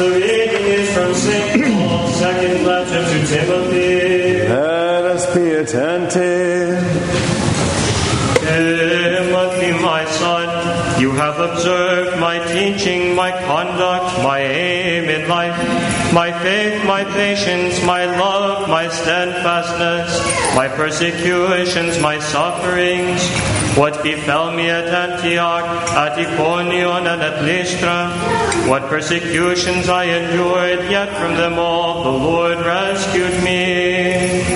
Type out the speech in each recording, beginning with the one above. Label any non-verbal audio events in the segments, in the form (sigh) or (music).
The reading is from St. Paul's second letter to Timothy. Let us be attentive. Have observed my teaching, my conduct, my aim in life, my faith, my patience, my love, my steadfastness, my persecutions, my sufferings, what befell me at Antioch, at Iconium, and at Lystra, what persecutions I endured, yet from them all the Lord rescued me.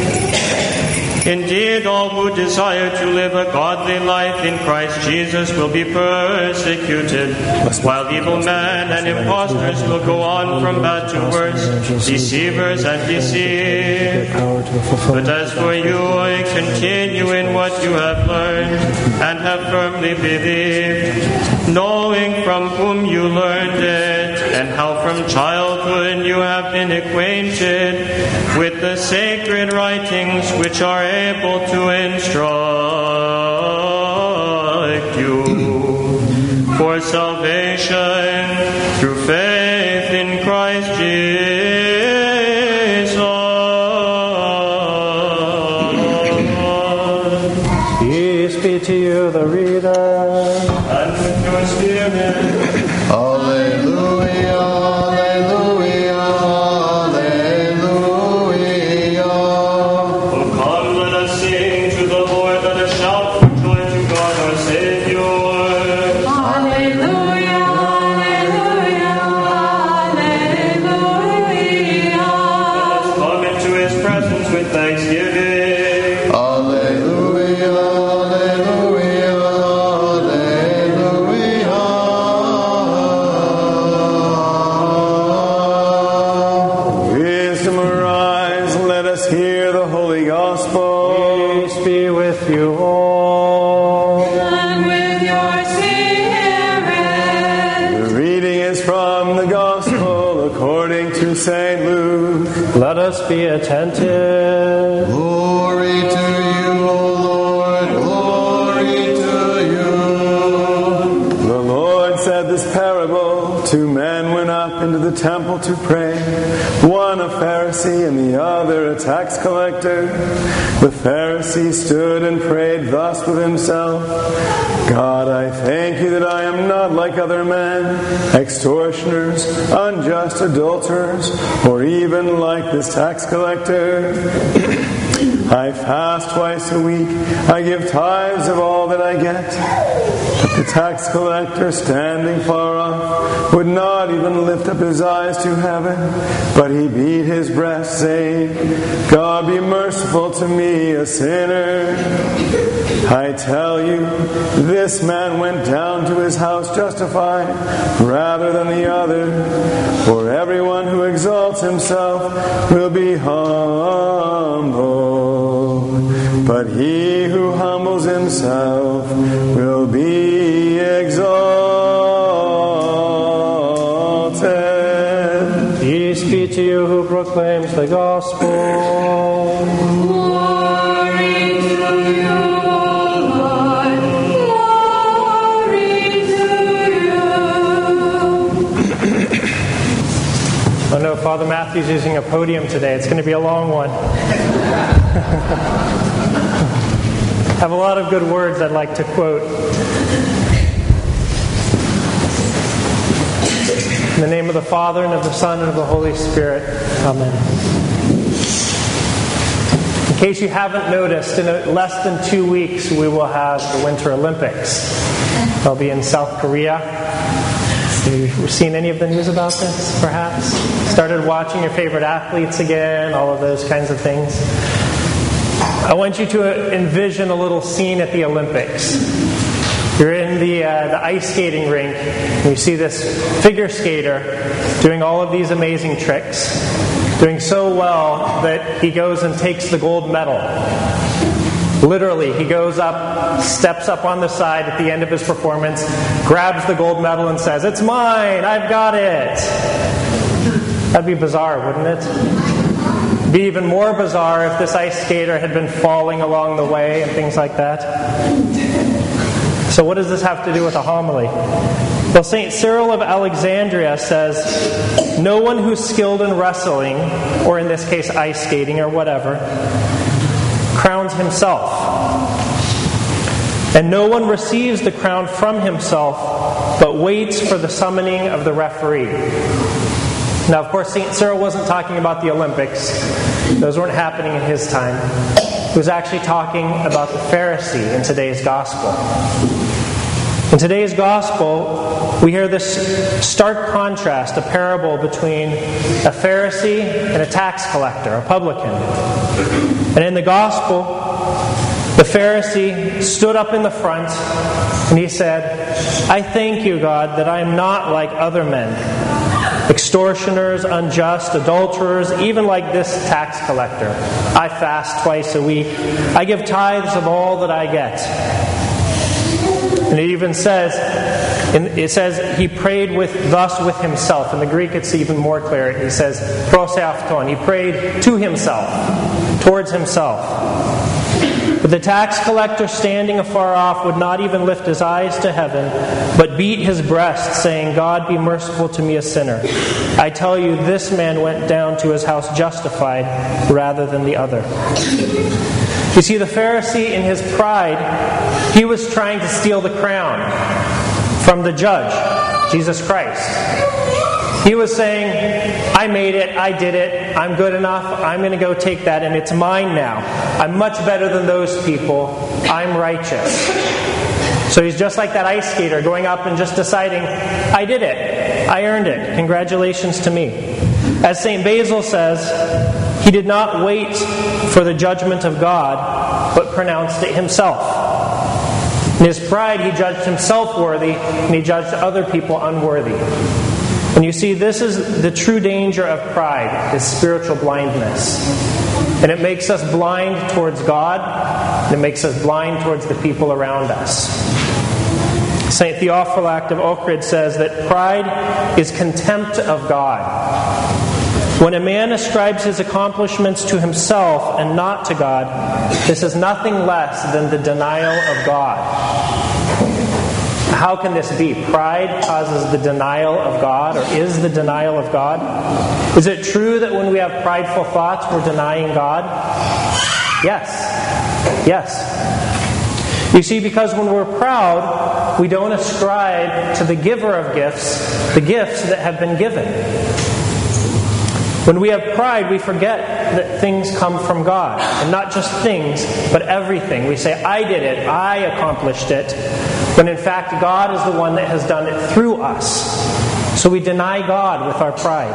Indeed, all who desire to live a godly life in Christ Jesus will be persecuted, while evil men and impostors will go on from bad to worse, deceivers and deceived. But as for you, I continue in what you have learned and have firmly believed, knowing from whom you learned it, and how from childhood you have been acquainted with the sacred writings which are able to instruct you for salvation through faith in Christ Jesus. Be with you all. And with your spirit. The reading is from the Gospel according to St. Luke. Let us be attentive. Glory to you, O Lord, glory to you. The Lord said this parable Two men went up into the temple to pray, one a Pharisee and the other a tax collector. The Pharisee stood and prayed thus with himself God, I thank you that I am not like other men, extortioners, unjust adulterers, or even like this tax collector. I fast twice a week. I give tithes of all that I get. The tax collector, standing far off, would not even lift up his eyes to heaven, but he beat his breast, saying, God be merciful to me, a sinner. I tell you, this man went down to his house justified rather than the other. For everyone who exalts himself will be humbled, but he who humbles himself will be proclaims the gospel. Glory to you, Lord. Glory to you. Oh no, Father Matthew's using a podium today. It's going to be a long one. (laughs) Have a lot of good words I'd like to quote. In the name of the Father, and of the Son, and of the Holy Spirit. Amen. In case you haven't noticed, in less than two weeks we will have the Winter Olympics. They'll be in South Korea. Have You've seen any of the news about this, perhaps? Started watching your favorite athletes again, all of those kinds of things. I want you to envision a little scene at the Olympics. You're in the, uh, the ice skating rink, and you see this figure skater doing all of these amazing tricks, doing so well that he goes and takes the gold medal. Literally, he goes up, steps up on the side at the end of his performance, grabs the gold medal, and says, It's mine! I've got it! That'd be bizarre, wouldn't it? Be even more bizarre if this ice skater had been falling along the way and things like that. So, what does this have to do with a homily? Well, St. Cyril of Alexandria says no one who's skilled in wrestling, or in this case, ice skating or whatever, crowns himself. And no one receives the crown from himself, but waits for the summoning of the referee. Now, of course, St. Cyril wasn't talking about the Olympics, those weren't happening in his time. He was actually talking about the Pharisee in today's gospel. In today's gospel, we hear this stark contrast, a parable between a Pharisee and a tax collector, a publican. And in the gospel, the Pharisee stood up in the front and he said, I thank you, God, that I am not like other men, extortioners, unjust, adulterers, even like this tax collector. I fast twice a week. I give tithes of all that I get. And it even says, it says he prayed with thus with himself. In the Greek, it's even more clear. He says proseafton. He prayed to himself, towards himself. But the tax collector standing afar off would not even lift his eyes to heaven, but beat his breast, saying, God be merciful to me, a sinner. I tell you, this man went down to his house justified rather than the other. You see, the Pharisee, in his pride, he was trying to steal the crown from the judge, Jesus Christ. He was saying, I made it, I did it, I'm good enough, I'm going to go take that, and it's mine now. I'm much better than those people, I'm righteous. So he's just like that ice skater going up and just deciding, I did it, I earned it, congratulations to me. As St. Basil says, he did not wait for the judgment of God, but pronounced it himself. In his pride, he judged himself worthy, and he judged other people unworthy. And you see, this is the true danger of pride, is spiritual blindness. And it makes us blind towards God, and it makes us blind towards the people around us. St. Theophylact of Ohrid says that pride is contempt of God. When a man ascribes his accomplishments to himself and not to God, this is nothing less than the denial of God. How can this be? Pride causes the denial of God, or is the denial of God? Is it true that when we have prideful thoughts, we're denying God? Yes. Yes. You see, because when we're proud, we don't ascribe to the giver of gifts the gifts that have been given. When we have pride, we forget that things come from God. And not just things, but everything. We say, I did it, I accomplished it, when in fact God is the one that has done it through us. So we deny God with our pride.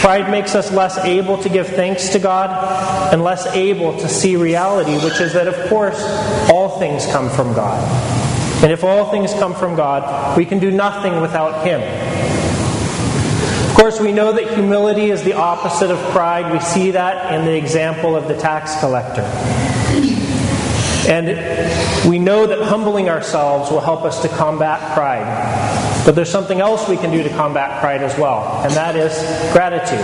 Pride makes us less able to give thanks to God and less able to see reality, which is that, of course, all things come from God. And if all things come from God, we can do nothing without Him. Of course, we know that humility is the opposite of pride. We see that in the example of the tax collector. And we know that humbling ourselves will help us to combat pride. But there's something else we can do to combat pride as well, and that is gratitude,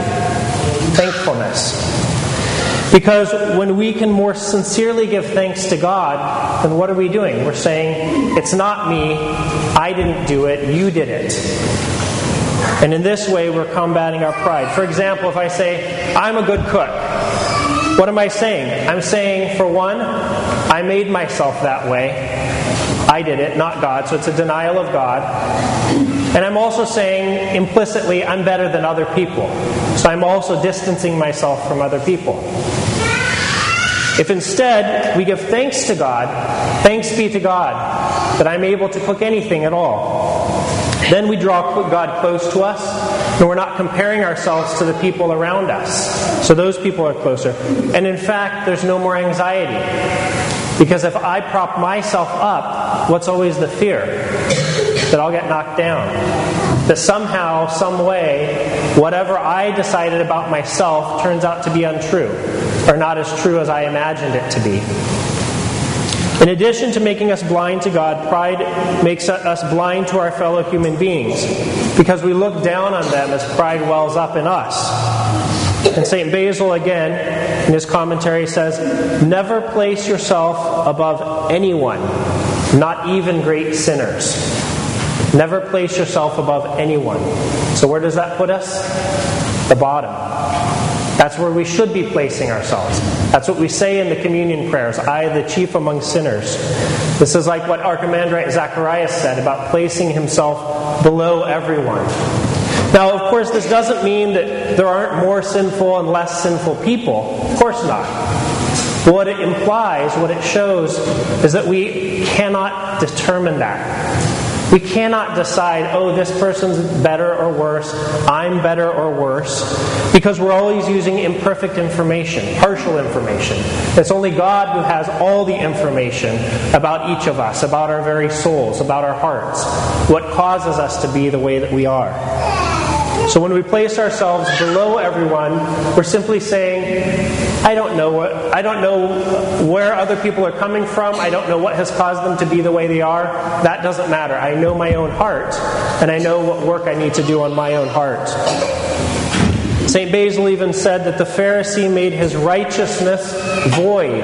thankfulness. Because when we can more sincerely give thanks to God, then what are we doing? We're saying, It's not me, I didn't do it, you did it. And in this way, we're combating our pride. For example, if I say, I'm a good cook, what am I saying? I'm saying, for one, I made myself that way. I did it, not God, so it's a denial of God. And I'm also saying implicitly, I'm better than other people. So I'm also distancing myself from other people. If instead we give thanks to God, thanks be to God that I'm able to cook anything at all, then we draw God close to us, and we're not comparing ourselves to the people around us. So those people are closer. And in fact, there's no more anxiety. Because if I prop myself up, what's always the fear? That I'll get knocked down. That somehow, some way, whatever I decided about myself turns out to be untrue, or not as true as I imagined it to be. In addition to making us blind to God, pride makes us blind to our fellow human beings because we look down on them as pride wells up in us. And St. Basil, again, in his commentary, says, Never place yourself above anyone not even great sinners. Never place yourself above anyone. So, where does that put us? The bottom. That's where we should be placing ourselves. That's what we say in the communion prayers I, the chief among sinners. This is like what Archimandrite Zacharias said about placing himself below everyone. Now, of course, this doesn't mean that there aren't more sinful and less sinful people. Of course not. But what it implies, what it shows, is that we cannot determine that. We cannot decide, oh, this person's better or worse, I'm better or worse, because we're always using imperfect information, partial information. It's only God who has all the information about each of us, about our very souls, about our hearts, what causes us to be the way that we are. So when we place ourselves below everyone, we're simply saying, I don't know what I don't know where other people are coming from. I don't know what has caused them to be the way they are. That doesn't matter. I know my own heart, and I know what work I need to do on my own heart. St. Basil even said that the Pharisee made his righteousness void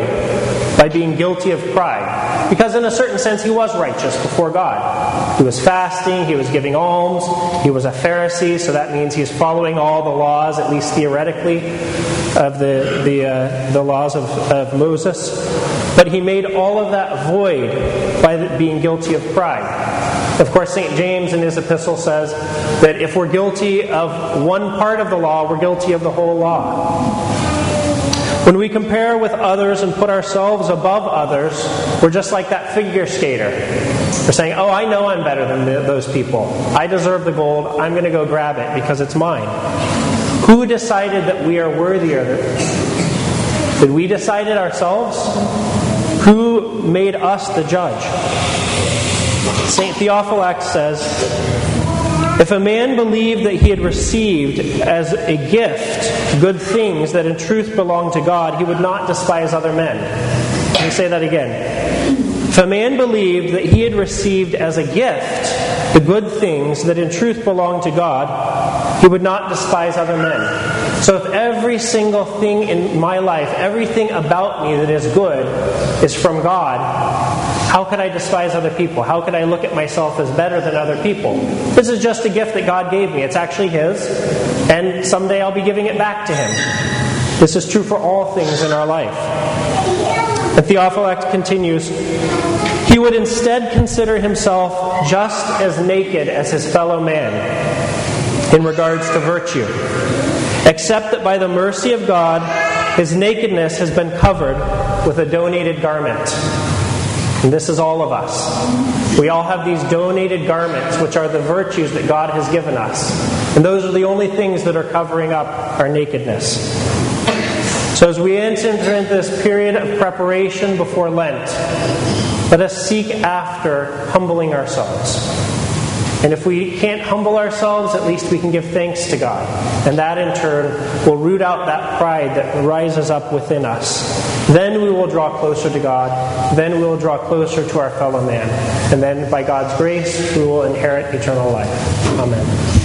by being guilty of pride. Because, in a certain sense, he was righteous before God. He was fasting, he was giving alms, he was a Pharisee, so that means he's following all the laws, at least theoretically, of the, the, uh, the laws of, of Moses. But he made all of that void by being guilty of pride. Of course, St. James in his epistle says that if we're guilty of one part of the law, we're guilty of the whole law. When we compare with others and put ourselves above others, we're just like that figure skater. We're saying, Oh, I know I'm better than those people. I deserve the gold. I'm going to go grab it because it's mine. Who decided that we are worthier? Did we decide it ourselves? Who made us the judge? St. Theophylact says, if a man believed that he had received as a gift good things that in truth belong to God, he would not despise other men. Let me say that again. If a man believed that he had received as a gift the good things that in truth belong to God, he would not despise other men. So if every single thing in my life, everything about me that is good, is from God, how could I despise other people? How could I look at myself as better than other people? This is just a gift that God gave me. It's actually His, and someday I'll be giving it back to Him. This is true for all things in our life. And Theophylact continues He would instead consider himself just as naked as his fellow man in regards to virtue, except that by the mercy of God, his nakedness has been covered with a donated garment. And this is all of us. We all have these donated garments, which are the virtues that God has given us. And those are the only things that are covering up our nakedness. So, as we enter into this period of preparation before Lent, let us seek after humbling ourselves. And if we can't humble ourselves, at least we can give thanks to God. And that in turn will root out that pride that rises up within us. Then we will draw closer to God. Then we will draw closer to our fellow man. And then by God's grace, we will inherit eternal life. Amen.